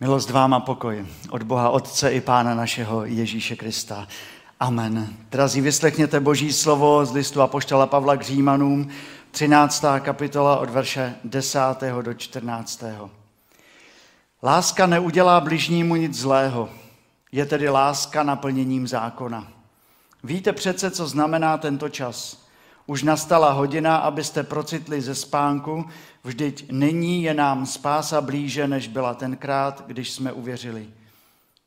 Milost vám a pokoj od Boha Otce i Pána našeho Ježíše Krista. Amen. Drazí, vyslechněte Boží slovo z listu Apoštola Pavla k Římanům, 13. kapitola od verše 10. do 14. Láska neudělá bližnímu nic zlého, je tedy láska naplněním zákona. Víte přece, co znamená tento čas. Už nastala hodina, abyste procitli ze spánku, vždyť nyní je nám spása blíže, než byla tenkrát, když jsme uvěřili.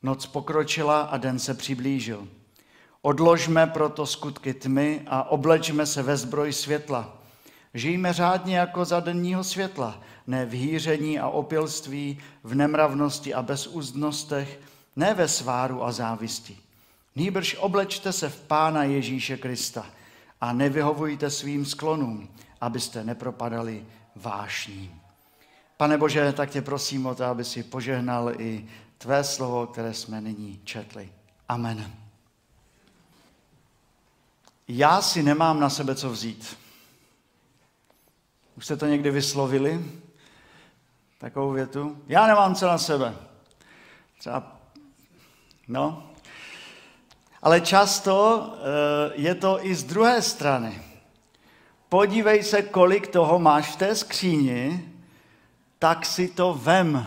Noc pokročila a den se přiblížil. Odložme proto skutky tmy a oblečme se ve zbroj světla. Žijme řádně jako za denního světla, ne v hýření a opilství, v nemravnosti a bezúzdnostech, ne ve sváru a závisti. Nýbrž oblečte se v Pána Ježíše Krista – a nevyhovujte svým sklonům, abyste nepropadali vášním. Pane Bože, tak tě prosím o to, aby si požehnal i tvé slovo, které jsme nyní četli. Amen. Já si nemám na sebe co vzít. Už jste to někdy vyslovili? Takovou větu? Já nemám co na sebe. Třeba, no, ale často eh, je to i z druhé strany. Podívej se, kolik toho máš v té skříni, tak si to vem.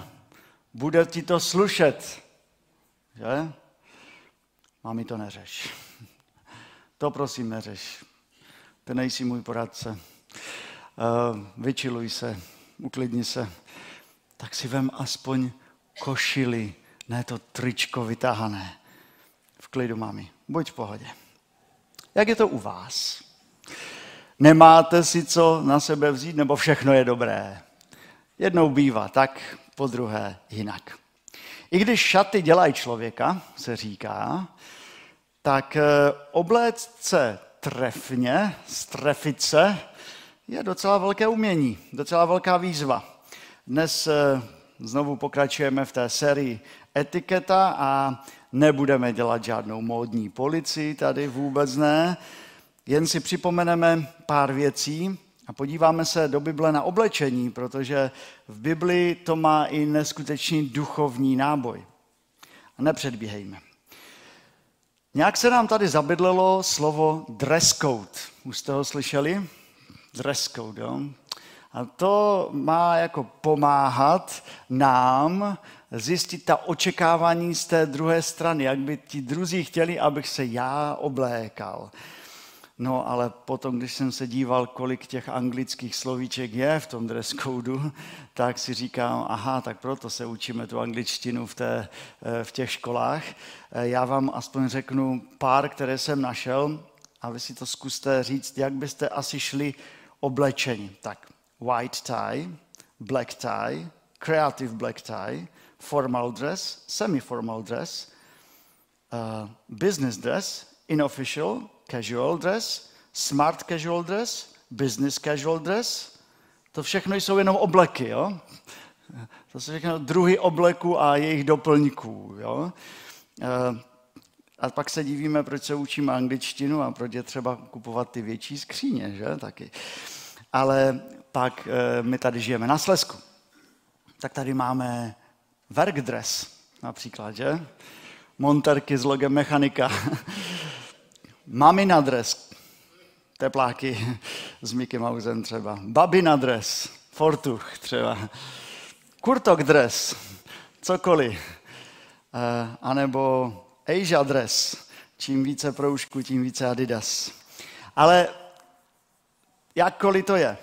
Bude ti to slušet. Že? Mami, to neřeš. To prosím neřeš. Ty nejsi můj poradce. Eh, vyčiluj se, uklidni se. Tak si vem aspoň košily, ne to tričko vytáhané v klidu, mami. Buď v pohodě. Jak je to u vás? Nemáte si co na sebe vzít, nebo všechno je dobré? Jednou bývá tak, po druhé jinak. I když šaty dělají člověka, se říká, tak eh, obléct se trefně, strefit se, je docela velké umění, docela velká výzva. Dnes eh, znovu pokračujeme v té sérii etiketa a nebudeme dělat žádnou módní policii, tady vůbec ne, jen si připomeneme pár věcí a podíváme se do Bible na oblečení, protože v Bibli to má i neskutečný duchovní náboj. A nepředbíhejme. Nějak se nám tady zabydlelo slovo dress code. Už jste ho slyšeli? Dress code, jo? A to má jako pomáhat nám zjistit ta očekávání z té druhé strany, jak by ti druzí chtěli, abych se já oblékal. No ale potom, když jsem se díval, kolik těch anglických slovíček je v tom dress code, tak si říkám, aha, tak proto se učíme tu angličtinu v, té, eh, v těch školách. Eh, já vám aspoň řeknu pár, které jsem našel a vy si to zkuste říct, jak byste asi šli oblečení. Tak, white tie, black tie, creative black tie, formal dress, semi-formal dress, uh, business dress, unofficial, casual dress, smart casual dress, business casual dress. To všechno jsou jenom obleky, jo? To jsou všechno druhy obleku a jejich doplňků, jo? Uh, a pak se divíme, proč se učíme angličtinu a proč je třeba kupovat ty větší skříně, že? Taky. Ale pak uh, my tady žijeme na Slesku. Tak tady máme Workdress například, že? Monterky s logem mechanika. Mamina dres, tepláky s Mickey Mousem třeba. Babina dres, Fortuch třeba. Kurtok dres, cokoliv. Uh, anebo Asia dress, čím více proužku, tím více Adidas. Ale jakkoliv to je,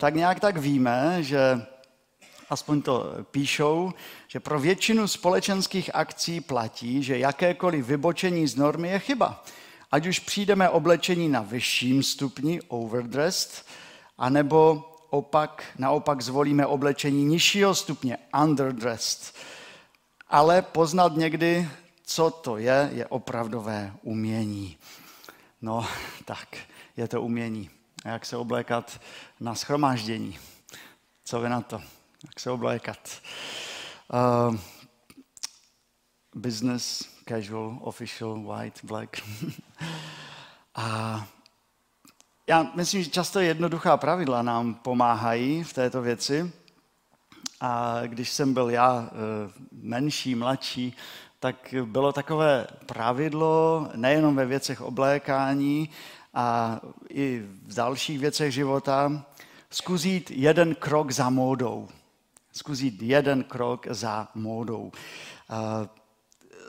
tak nějak tak víme, že aspoň to píšou, že pro většinu společenských akcí platí, že jakékoliv vybočení z normy je chyba. Ať už přijdeme oblečení na vyšším stupni, overdressed, anebo opak, naopak zvolíme oblečení nižšího stupně, underdressed. Ale poznat někdy, co to je, je opravdové umění. No, tak, je to umění. Jak se oblékat na schromáždění? Co vy na to? Jak se oblékat? Uh, business, casual, official, white, black. a já myslím, že často jednoduchá pravidla nám pomáhají v této věci. A když jsem byl já eh, menší, mladší, tak bylo takové pravidlo, nejenom ve věcech oblékání, a i v dalších věcech života, zkusit jeden krok za módou. Zkusit jeden krok za módou.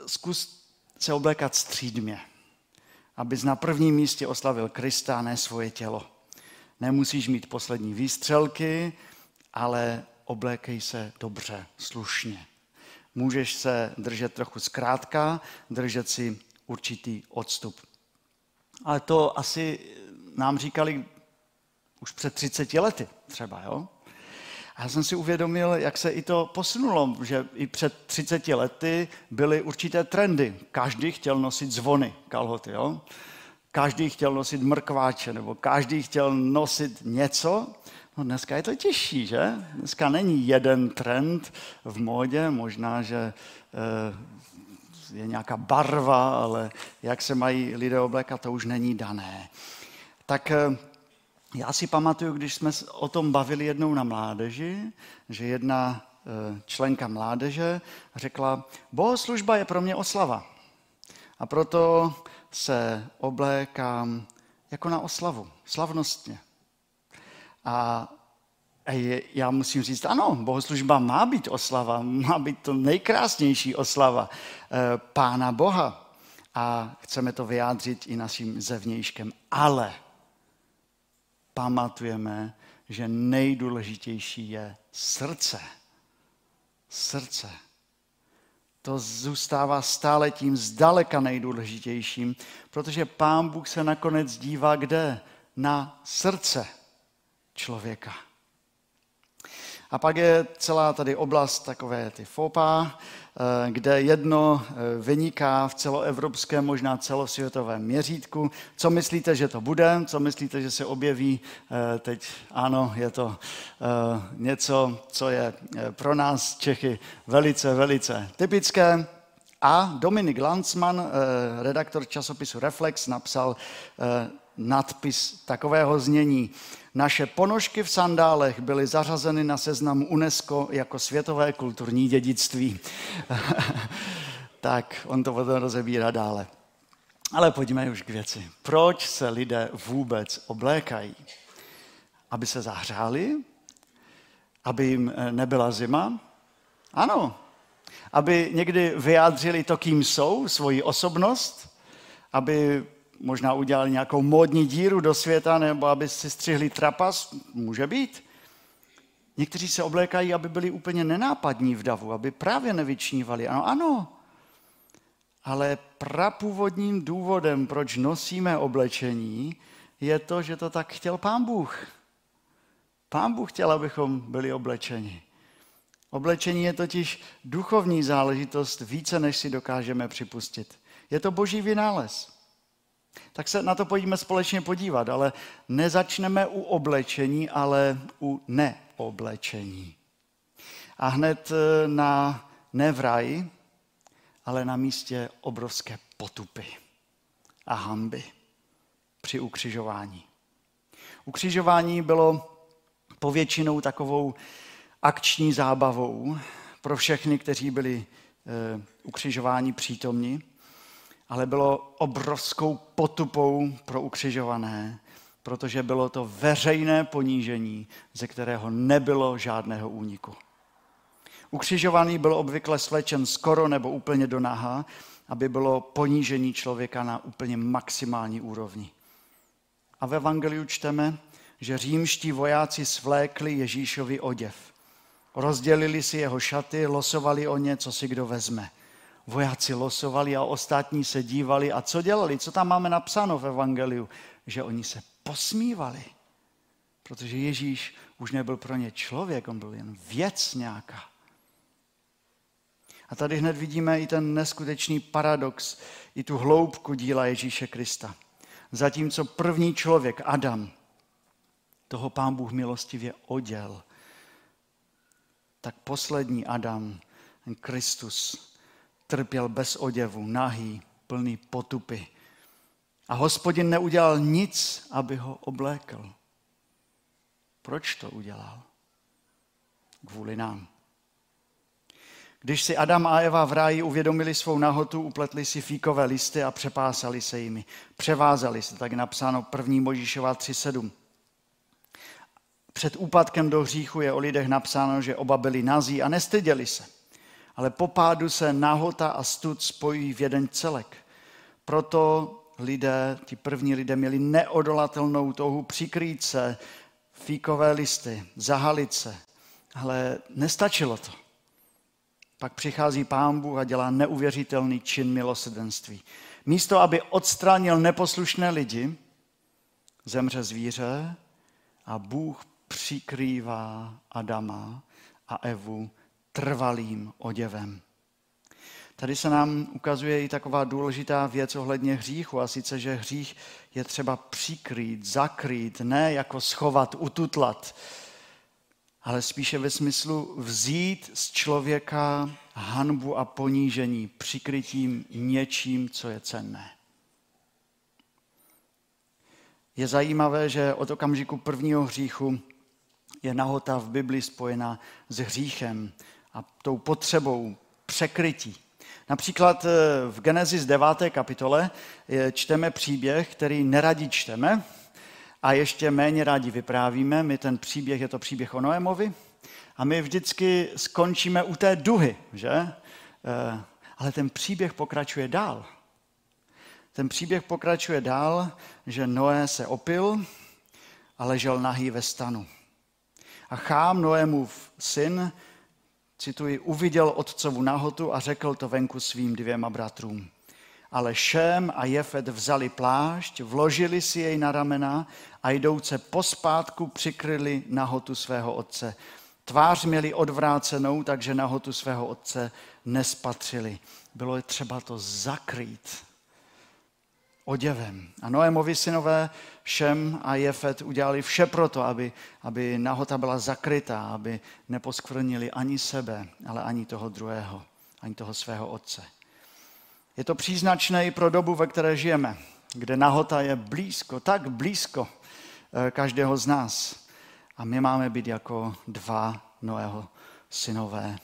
Zkus se oblékat střídmě, abys na prvním místě oslavil Krista, ne svoje tělo. Nemusíš mít poslední výstřelky, ale oblékej se dobře, slušně. Můžeš se držet trochu zkrátka, držet si určitý odstup. Ale to asi nám říkali už před 30 lety třeba, jo? A já jsem si uvědomil, jak se i to posunulo, že i před 30 lety byly určité trendy. Každý chtěl nosit zvony, kalhoty, jo? Každý chtěl nosit mrkváče, nebo každý chtěl nosit něco. No dneska je to těžší, že? Dneska není jeden trend v módě, možná, že eh, je nějaká barva, ale jak se mají lidé oblékat, to už není dané. Tak eh, já si pamatuju, když jsme o tom bavili jednou na mládeži, že jedna eh, členka mládeže řekla, bohoslužba je pro mě oslava. A proto se oblékám jako na oslavu, slavnostně. A já musím říct, ano, bohoslužba má být oslava, má být to nejkrásnější oslava eh, Pána Boha. A chceme to vyjádřit i naším zevnějškem. Ale pamatujeme, že nejdůležitější je srdce. Srdce. To zůstává stále tím zdaleka nejdůležitějším, protože Pán Bůh se nakonec dívá kde? Na srdce člověka. A pak je celá tady oblast takové ty fopa, eh, kde jedno eh, vyniká v celoevropském, možná celosvětovém měřítku. Co myslíte, že to bude? Co myslíte, že se objeví eh, teď? Ano, je to něco, co je pro nás Čechy velice, velice typické. A Dominik Lanzmann, redaktor časopisu Reflex, napsal nadpis takového znění. Naše ponožky v sandálech byly zařazeny na seznam UNESCO jako světové kulturní dědictví. tak on to potom rozebírá dále. Ale pojďme už k věci. Proč se lidé vůbec oblékají? Aby se zahřáli? Aby jim eh, nebyla zima? Ano. Aby někdy vyjádřili to, kým jsou, svoji osobnost? Aby možná udělali nějakou módní díru do světa, nebo aby si střihli trapas, může být. Někteří se oblékají, aby byli úplně nenápadní v davu, aby právě nevyčnívali. Ano, ano. Ale prapůvodním důvodem, proč nosíme oblečení, je to, že to tak chtěl pán Bůh. Pán Bůh chtěl, abychom byli oblečeni. Oblečení je totiž duchovní záležitost více, než si dokážeme připustit. Je to boží vynález. Tak se na to pojďme společně podívat, ale nezačneme u oblečení, ale u neoblečení. A hned e, na ne v raji, ale na místě obrovské potupy a hamby při ukřižování. Ukřižování bylo povětšinou takovou akční zábavou pro všechny, kteří byli e, ukřižováni přítomni ale bylo obrovskou potupou pro ukřižované, protože bylo to veřejné ponížení, ze kterého nebylo žádného úniku. Ukřižovaný byl obvykle slečen skoro nebo úplně do naha, aby bylo ponížení člověka na úplně maximální úrovni. A ve Evangeliu čteme, že římští vojáci svlékli Ježíšovi oděv. Rozdělili si jeho šaty, losovali o ně, co si kdo vezme vojáci losovali a ostatní se dívali. A co dělali? Co tam máme napsáno v Evangeliu? Že oni se posmívali. Protože Ježíš už nebyl pro ně člověk, on byl jen věc nějaká. A tady hned vidíme i ten neskutečný paradox, i tu hloubku díla Ježíše Krista. Zatímco první člověk, Adam, toho pán Bůh milostivě oděl, tak poslední Adam, Kristus, trpěl bez oděvu, nahý, plný potupy. A hospodin neudělal nic, aby ho oblékl. Proč to udělal? Kvůli nám. Když si Adam a Eva v ráji uvědomili svou nahotu, upletli si fíkové listy a přepásali se jimi. Převázali se, tak napsáno 1. Možíšová 3.7. Před úpadkem do hříchu je o lidech napsáno, že oba byli nazí a nestyděli se. Ale po pádu se nahota a stud spojí v jeden celek. Proto lidé, ti první lidé měli neodolatelnou touhu přikrýt se, fíkové listy, zahalit se. Ale nestačilo to. Pak přichází pán Bůh a dělá neuvěřitelný čin milosedenství. Místo, aby odstranil neposlušné lidi, zemře zvíře a Bůh přikrývá Adama a Evu trvalým oděvem. Tady se nám ukazuje i taková důležitá věc ohledně hříchu, a sice, že hřích je třeba přikrýt, zakrýt, ne jako schovat, ututlat, ale spíše ve smyslu vzít z člověka hanbu a ponížení přikrytím něčím, co je cenné. Je zajímavé, že od okamžiku prvního hříchu je nahota v Bibli spojena s hříchem a tou potřebou překrytí. Například eh, v Genesis 9. kapitole čteme příběh, který neradi čteme a ještě méně rádi vyprávíme. My ten příběh, je to příběh o Noémovi a my vždycky skončíme u té duhy, že? Eh, ale ten příběh pokračuje dál. Ten příběh pokračuje dál, že Noé se opil a ležel nahý ve stanu. A Chám, Noémův syn, cituji, uviděl otcovu nahotu a řekl to venku svým dvěma bratrům. Ale Šem a Jefet vzali plášť, vložili si jej na ramena a jdouce pospátku přikryli nahotu svého otce. Tvář měli odvrácenou, takže nahotu svého otce nespatřili. Bylo je třeba to zakrýt oděvem. A Noémovi synové Šem a Jefet udělali vše proto, aby, aby nahota byla zakrytá, aby neposkvrnili ani sebe, ale ani toho druhého, ani toho svého otce. Je to příznačné i pro dobu, ve které žijeme, kde nahota je blízko, tak blízko eh, každého z nás. A my máme být jako dva Noého synové.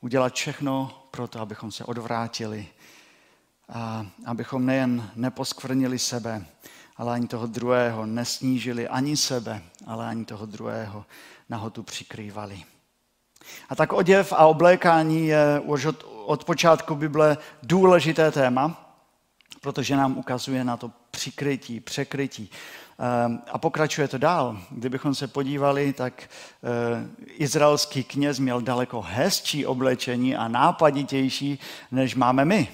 Udělat všechno pro to, abychom se odvrátili a abychom nejen neposkvrnili sebe, ale ani toho druhého, nesnížili ani sebe, ale ani toho druhého, nahotu přikrývali. A tak oděv a oblékání je už od, od počátku Bible důležité téma, protože nám ukazuje na to přikrytí, překrytí. Ehm, a pokračuje to dál. Kdybychom se podívali, tak eh, izraelský kněz měl daleko hezčí oblečení a nápaditější, než máme my,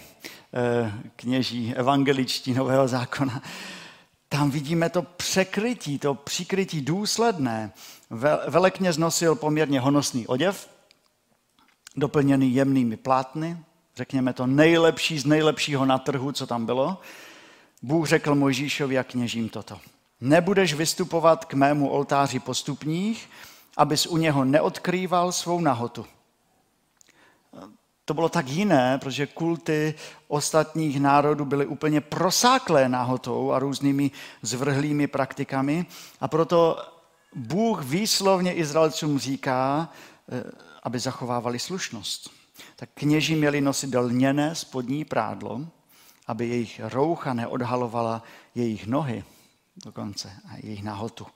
kněží evangeličtí Nového zákona. Tam vidíme to překrytí, to přikrytí důsledné. Velekněz nosil poměrně honosný oděv, doplněný jemnými plátny, řekněme to nejlepší z nejlepšího na trhu, co tam bylo. Bůh řekl Mojžíšovi a kněžím toto. Nebudeš vystupovat k mému oltáři postupních, abys u něho neodkrýval svou nahotu. To bylo tak jiné, protože kulty ostatních národů byly úplně prosáklé nahotou a různými zvrhlými praktikami. A proto Bůh výslovně Izraelcům říká, eh, aby zachovávali slušnost. Tak kněži měli nosit lněné spodní prádlo, aby jejich roucha neodhalovala jejich nohy dokonce a jejich nahotu.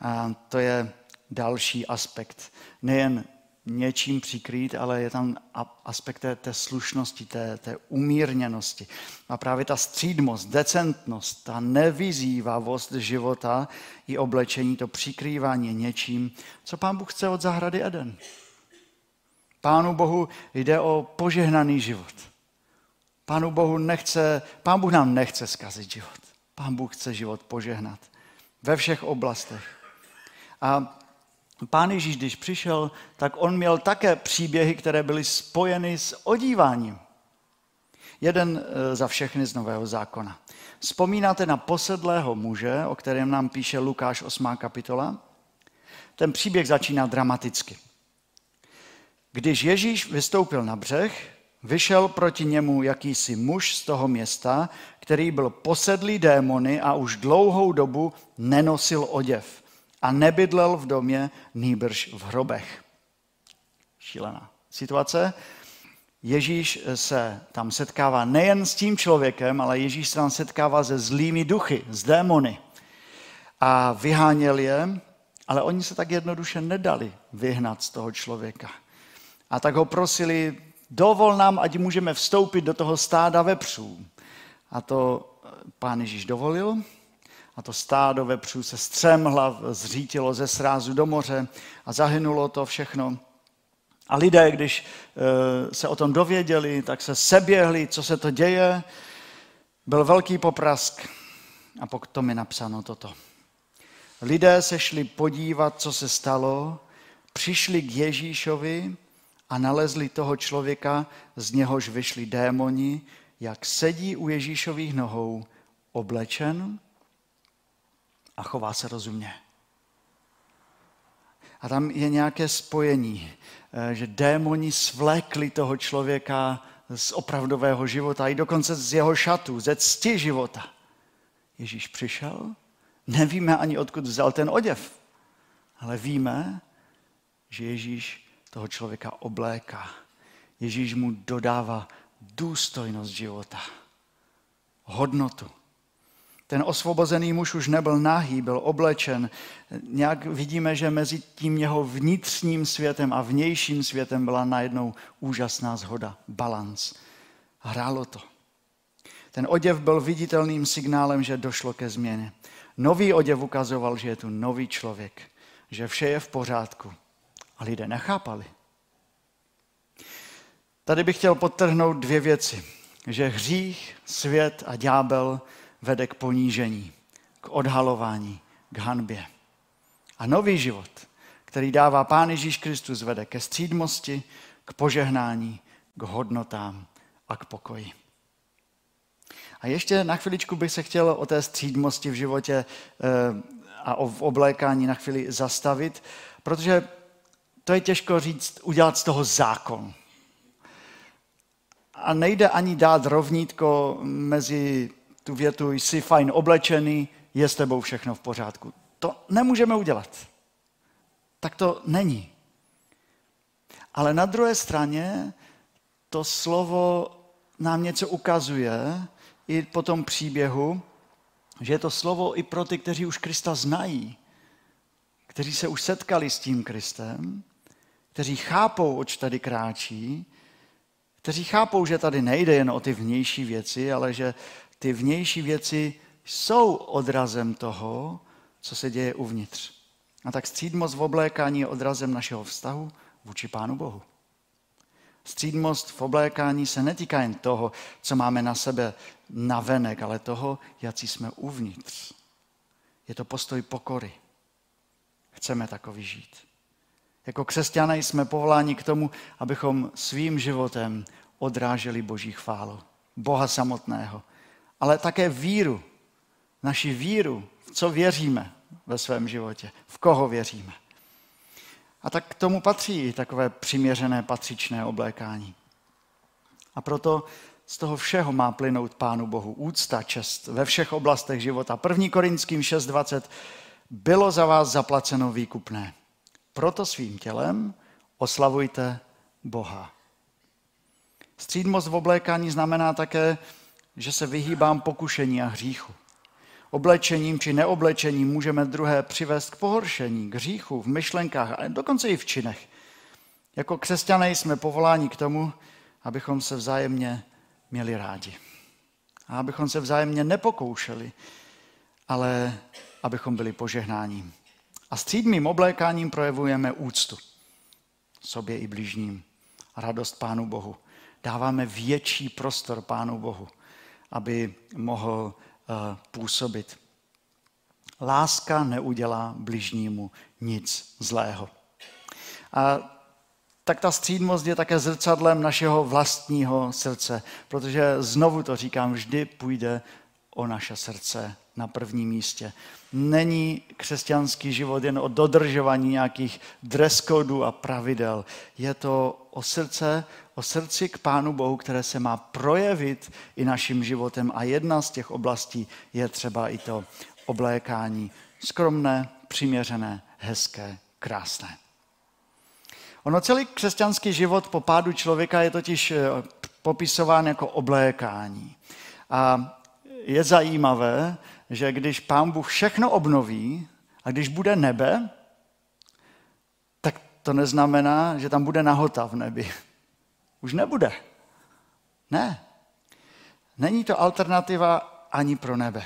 A to je další aspekt. Nejen něčím přikrýt, ale je tam aspekt té, té slušnosti, té, té umírněnosti. A právě ta střídmost, decentnost, ta nevyzývavost života i oblečení, to přikrývání něčím, co pán Bůh chce od zahrady Eden. Pánu Bohu jde o požehnaný život. Pánu Bohu nechce, pán Bůh nám nechce zkazit život. Pán Bůh chce život požehnat ve všech oblastech. A pán Ježíš, když přišel, tak on měl také příběhy, které byly spojeny s odíváním. Jeden e, za všechny z Nového zákona. Vzpomínáte na posedlého muže, o kterém nám píše Lukáš 8. kapitola? Ten příběh začíná dramaticky. Když Ježíš vystoupil na břeh, vyšel proti němu jakýsi muž z toho města, který byl posedlý démony a už dlouhou dobu nenosil oděv a nebydlel v domě, nýbrž v hrobech. Šílená situace. Ježíš se tam setkává nejen s tím člověkem, ale Ježíš se tam setkává se zlými duchy, s démony. A vyháněl je, ale oni se tak jednoduše nedali vyhnat z toho člověka. A tak ho prosili, dovol nám, ať můžeme vstoupit do toho stáda vepřů. A to pán Ježíš dovolil a to stádo vepřů se střemhla, zřítilo ze srázu do moře a zahynulo to všechno. A lidé, když eh, se o tom dověděli, tak se seběhli, co se to děje. Byl velký poprask a potom je napsáno toto. Lidé se šli podívat, co se stalo, přišli k Ježíšovi a nalezli toho člověka, z něhož vyšli démoni, jak sedí u Ježíšových nohou, oblečen a chová se rozumně. A tam je nějaké spojení, eh, že démoni svlékli toho člověka z opravdového života, i dokonce z jeho šatů, ze cti života. Ježíš přišel, nevíme ani odkud vzal ten oděv, ale víme, že Ježíš toho člověka obléká. Ježíš mu dodává důstojnost života, hodnotu. Ten osvobozený muž už nebyl nahý, byl oblečen. Nějak vidíme, že mezi tím jeho vnitřním světem a vnějším světem byla najednou úžasná zhoda, balans. Hrálo to. Ten oděv byl viditelným signálem, že došlo ke změně. Nový oděv ukazoval, že je tu nový člověk, že vše je v pořádku. A lidé nechápali. Tady bych chtěl podtrhnout dvě věci. Že hřích, svět a ďábel vede k ponížení, k odhalování, k hanbě. A nový život, který dává Pán Ježíš Kristus, vede ke střídmosti, k požehnání, k hodnotám a k pokoji. A ještě na chviličku bych se chtěl o té střídmosti v životě eh, a o oblékání na chvíli zastavit, protože to je těžko říct, udělat z toho zákon. A nejde ani dát rovnítko mezi tu větu jsi fajn oblečený, je s tebou všechno v pořádku. To nemůžeme udělat. Tak to není. Ale na druhé straně to slovo nám něco ukazuje i po tom příběhu, že je to slovo i pro ty, kteří už Krista znají, kteří se už setkali s tím Kristem, kteří chápou, oč tady kráčí, kteří chápou, že tady nejde jen o ty vnější věci, ale že ty vnější věci jsou odrazem toho, co se děje uvnitř. A tak střídmost v oblékání je odrazem našeho vztahu vůči Pánu Bohu. Střídmost v oblékání se netýká jen toho, co máme na sebe navenek, ale toho, jaký jsme uvnitř. Je to postoj pokory. Chceme takový žít. Jako křesťané jsme povoláni k tomu, abychom svým životem odráželi Boží chválu. Boha samotného, ale také víru, naši víru, v co věříme ve svém životě, v koho věříme. A tak k tomu patří i takové přiměřené patřičné oblékání. A proto z toho všeho má plynout Pánu Bohu úcta, čest ve všech oblastech života. 1. Korinským 6.20 bylo za vás zaplaceno výkupné. Proto svým tělem oslavujte Boha. Střídmost v oblékání znamená také že se vyhýbám pokušení a hříchu. Oblečením či neoblečením můžeme druhé přivést k pohoršení, k hříchu, v myšlenkách a dokonce i v činech. Jako křesťané jsme povoláni k tomu, abychom se vzájemně měli rádi. A abychom se vzájemně nepokoušeli, ale abychom byli požehnáním. A střídmým oblékáním projevujeme úctu sobě i blížním. Radost Pánu Bohu. Dáváme větší prostor Pánu Bohu aby mohl eh, působit. Láska neudělá bližnímu nic zlého. A tak ta střídmost je také zrcadlem našeho vlastního srdce, protože znovu to říkám, vždy půjde o naše srdce na prvním místě. Není křesťanský život jen o dodržování nějakých dress a pravidel. Je to o srdce, o srdci k Pánu Bohu, které se má projevit i naším životem. A jedna z těch oblastí je třeba i to oblékání skromné, přiměřené, hezké, krásné. Ono celý křesťanský život po pádu člověka je totiž eh, popisován jako oblékání. A je zajímavé, že když pán Bůh všechno obnoví a když bude nebe, to neznamená, že tam bude nahota v nebi. Už nebude. Ne. Není to alternativa ani pro nebe.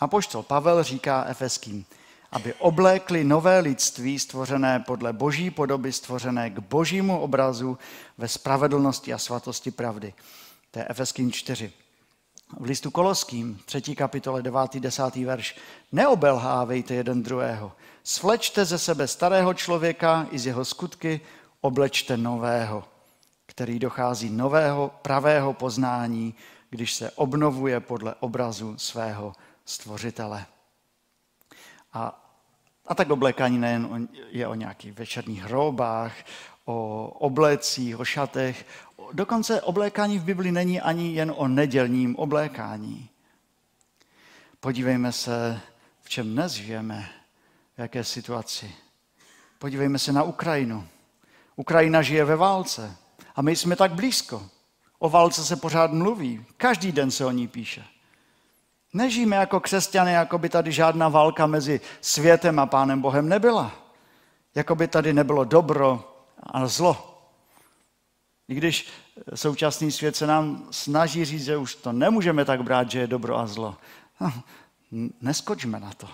A poštol Pavel říká Efeským, aby oblékli nové lidství stvořené podle boží podoby, stvořené k božímu obrazu ve spravedlnosti a svatosti pravdy. To je Efeským 4. V listu Koloským, 3. kapitole, 9. 10. verš. Neobelhávejte jeden druhého. Svlečte ze sebe starého člověka i z jeho skutky, oblečte nového, který dochází nového pravého poznání, když se obnovuje podle obrazu svého stvořitele. A a tak oblékání nejen je o nějakých večerních hrobách, o oblecích, o šatech. Dokonce oblékání v Bibli není ani jen o nedělním oblékání. Podívejme se, v čem dnes žijeme, v jaké situaci. Podívejme se na Ukrajinu. Ukrajina žije ve válce a my jsme tak blízko. O válce se pořád mluví, každý den se o ní píše. Nežijeme jako křesťané, jako by tady žádná válka mezi světem a Pánem Bohem nebyla. Jako by tady nebylo dobro a zlo. I když současný svět se nám snaží říct, že už to nemůžeme tak brát, že je dobro a zlo. No, neskočme na to.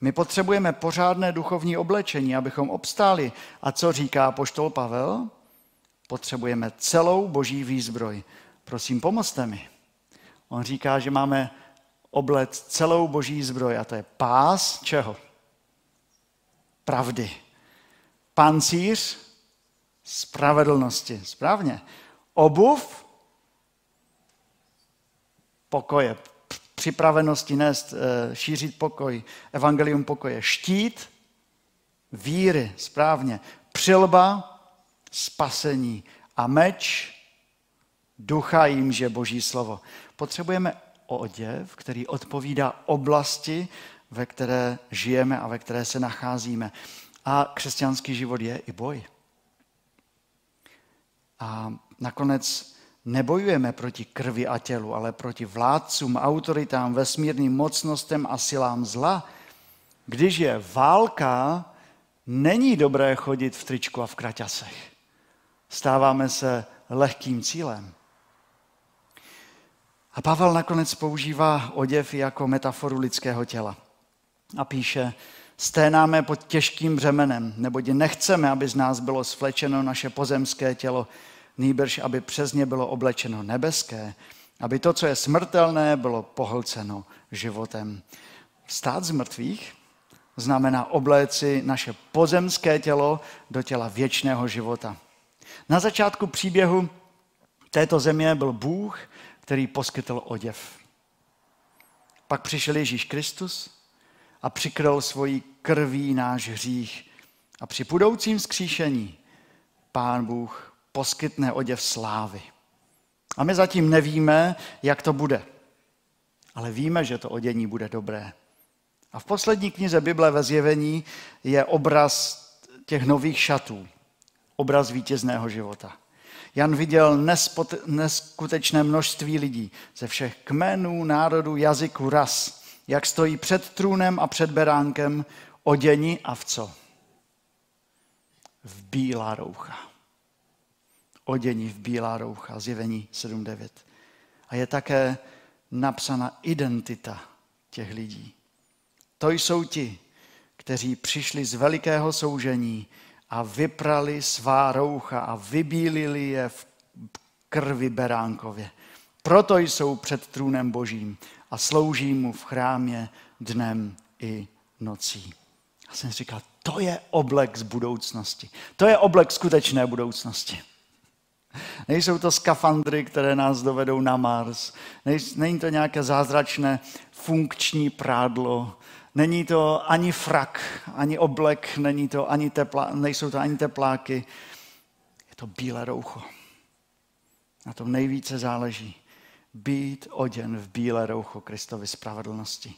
My potřebujeme pořádné duchovní oblečení, abychom obstáli. A co říká poštol Pavel? Potřebujeme celou boží výzbroj. Prosím, pomozte mi. On říká, že máme oblec celou boží zbroj a to je pás čeho? Pravdy. Pancíř spravedlnosti. Správně. Obuv pokoje. Připravenosti nést, eh, šířit pokoj. Evangelium pokoje. Štít víry. Správně. Přilba spasení. A meč ducha jimž je boží slovo. Potřebujeme oděv, který odpovídá oblasti, ve které žijeme a ve které se nacházíme. A křesťanský život je i boj. A nakonec nebojujeme proti krvi a tělu, ale proti vládcům, autoritám, vesmírným mocnostem a silám zla. Když je válka, není dobré chodit v tričku a v kraťasech. Stáváme se lehkým cílem. A Pavel nakonec používá oděv jako metaforu lidského těla. A píše, sténáme pod těžkým břemenem, neboť nechceme, aby z nás bylo svlečeno naše pozemské tělo, nýbrž aby přes ně bylo oblečeno nebeské, aby to, co je smrtelné, bylo pohlceno životem. Stát z mrtvých znamená obléci naše pozemské tělo do těla věčného života. Na začátku příběhu této země byl Bůh, který poskytl oděv. Pak přišel Ježíš Kristus a přikryl svojí krví náš hřích. A při budoucím skříšení Pán Bůh poskytne oděv slávy. A my zatím nevíme, jak to bude. Ale víme, že to odění bude dobré. A v poslední knize Bible ve zjevení je obraz těch nových šatů. Obraz vítězného života. Jan viděl nespot, neskutečné množství lidí ze všech kmenů, národů, jazyků, ras, jak stojí před trůnem a před beránkem oděni a v co? V bílá roucha. Oděni v bílá roucha, zjevení 7.9. A je také napsána identita těch lidí. To jsou ti, kteří přišli z velikého soužení a vyprali svá roucha a vybílili je v krvi beránkově. Proto jsou před trůnem božím a slouží mu v chrámě dnem i nocí. Já jsem si říkal, to je oblek z budoucnosti. To je oblek skutečné budoucnosti. Nejsou to skafandry, které nás dovedou na Mars. Není to nějaké zázračné funkční prádlo, Není to ani frak, ani oblek, není to ani tepla, nejsou to ani tepláky. Je to bílé roucho. Na tom nejvíce záleží. Být oděn v bílé roucho Kristovy spravedlnosti.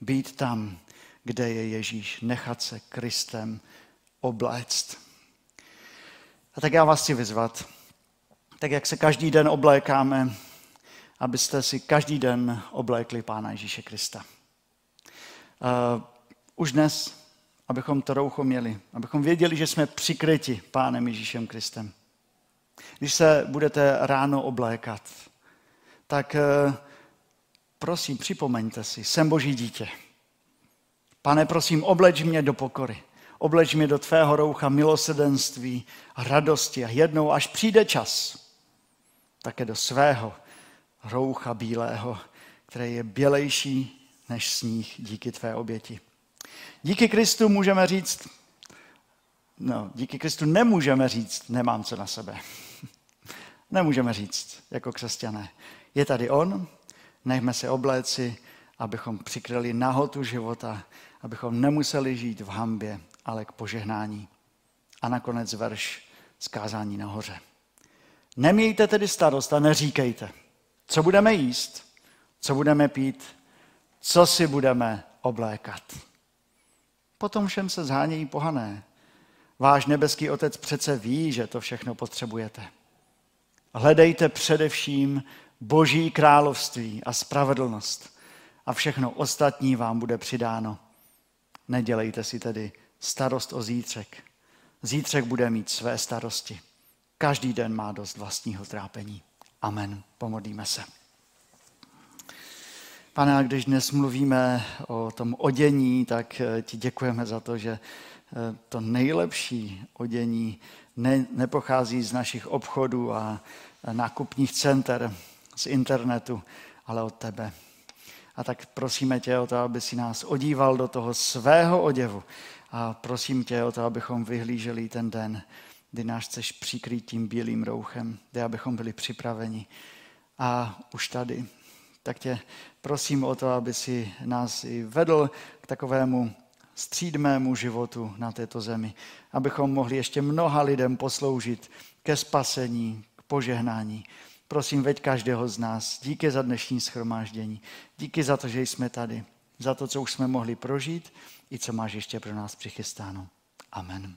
Být tam, kde je Ježíš. Nechat se Kristem obléct. A tak já vás chci vyzvat, tak jak se každý den oblékáme, abyste si každý den oblékli Pána Ježíše Krista. Uh, už dnes, abychom to roucho měli, abychom věděli, že jsme přikryti Pánem Ježíšem Kristem. Když se budete ráno oblékat, tak uh, prosím, připomeňte si, jsem Boží dítě. Pane, prosím, obleč mě do pokory. Obleč mě do tvého roucha milosedenství a radosti a jednou, až přijde čas, také do svého roucha bílého, který je bělejší než sníh díky tvé oběti. Díky Kristu můžeme říct, no, díky Kristu nemůžeme říct, nemám co na sebe. nemůžeme říct jako křesťané. Je tady On, nechme se obléci, abychom přikryli nahotu života, abychom nemuseli žít v hambě, ale k požehnání. A nakonec verš zkázání nahoře. Nemějte tedy starost a neříkejte, co budeme jíst, co budeme pít, co si budeme oblékat. Potom všem se zhánějí pohané. Váš nebeský otec přece ví, že to všechno potřebujete. Hledejte především Boží království a spravedlnost a všechno ostatní vám bude přidáno. Nedělejte si tedy starost o zítřek. Zítřek bude mít své starosti. Každý den má dost vlastního trápení. Amen. Pomodlíme se. Pane, když dnes mluvíme o tom odění, tak eh, ti děkujeme za to, že eh, to nejlepší odění ne, nepochází z našich obchodů a nákupních center, z internetu, ale od tebe. A tak prosíme tě o to, aby si nás odíval do toho svého oděvu. A prosím tě o to, abychom vyhlíželi ten den, kdy nás chceš přikrýt tím bílým rouchem, kde abychom byli připraveni. A už tady, tak tě prosím o to, aby si nás i vedl k takovému střídmému životu na této zemi, abychom mohli ještě mnoha lidem posloužit ke spasení, k požehnání. Prosím, veď každého z nás. Díky za dnešní schromáždění. Díky za to, že jsme tady. Za to, co už jsme mohli prožít i co máš ještě pro nás přichystáno. Amen.